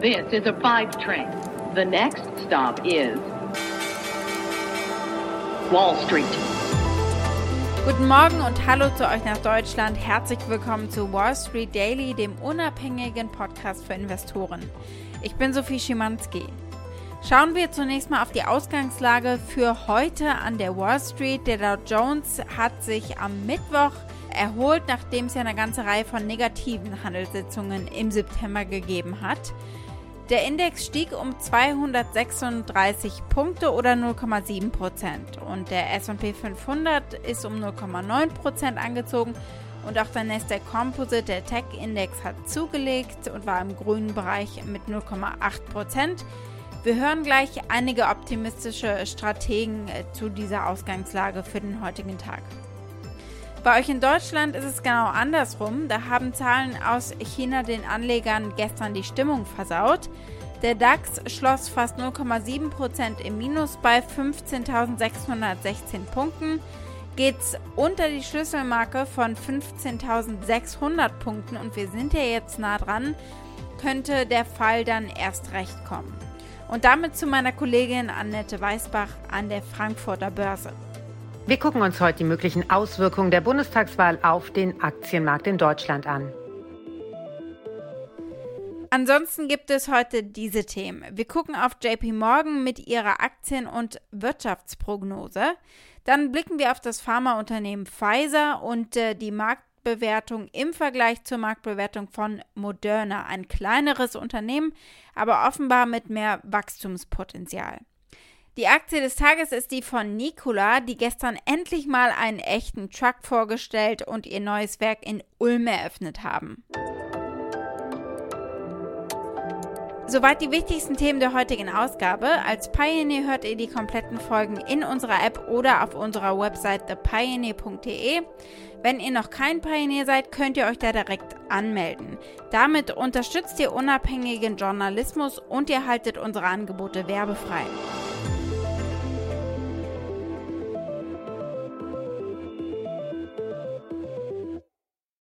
This is a five train. The next stop is Wall Street. Guten Morgen und hallo zu euch nach Deutschland. Herzlich willkommen zu Wall Street Daily, dem unabhängigen Podcast für Investoren. Ich bin Sophie Schimanski. Schauen wir zunächst mal auf die Ausgangslage für heute an der Wall Street. Der Dow Jones hat sich am Mittwoch erholt, nachdem es ja eine ganze Reihe von negativen Handelssitzungen im September gegeben hat. Der Index stieg um 236 Punkte oder 0,7 Prozent und der S&P 500 ist um 0,9 Prozent angezogen und auch der Nasdaq Composite, der Tech-Index, hat zugelegt und war im grünen Bereich mit 0,8 Prozent. Wir hören gleich einige optimistische Strategen äh, zu dieser Ausgangslage für den heutigen Tag. Bei euch in Deutschland ist es genau andersrum. Da haben Zahlen aus China den Anlegern gestern die Stimmung versaut. Der DAX schloss fast 0,7% im Minus bei 15.616 Punkten. Geht's unter die Schlüsselmarke von 15.600 Punkten und wir sind ja jetzt nah dran, könnte der Fall dann erst recht kommen. Und damit zu meiner Kollegin Annette Weißbach an der Frankfurter Börse. Wir gucken uns heute die möglichen Auswirkungen der Bundestagswahl auf den Aktienmarkt in Deutschland an. Ansonsten gibt es heute diese Themen. Wir gucken auf JP Morgan mit ihrer Aktien- und Wirtschaftsprognose. Dann blicken wir auf das Pharmaunternehmen Pfizer und äh, die Marktbewertung im Vergleich zur Marktbewertung von Moderna. Ein kleineres Unternehmen, aber offenbar mit mehr Wachstumspotenzial. Die Aktie des Tages ist die von Nikola, die gestern endlich mal einen echten Truck vorgestellt und ihr neues Werk in Ulm eröffnet haben. Soweit die wichtigsten Themen der heutigen Ausgabe. Als Pioneer hört ihr die kompletten Folgen in unserer App oder auf unserer Website thepioneer.de. Wenn ihr noch kein Pioneer seid, könnt ihr euch da direkt anmelden. Damit unterstützt ihr unabhängigen Journalismus und ihr haltet unsere Angebote werbefrei.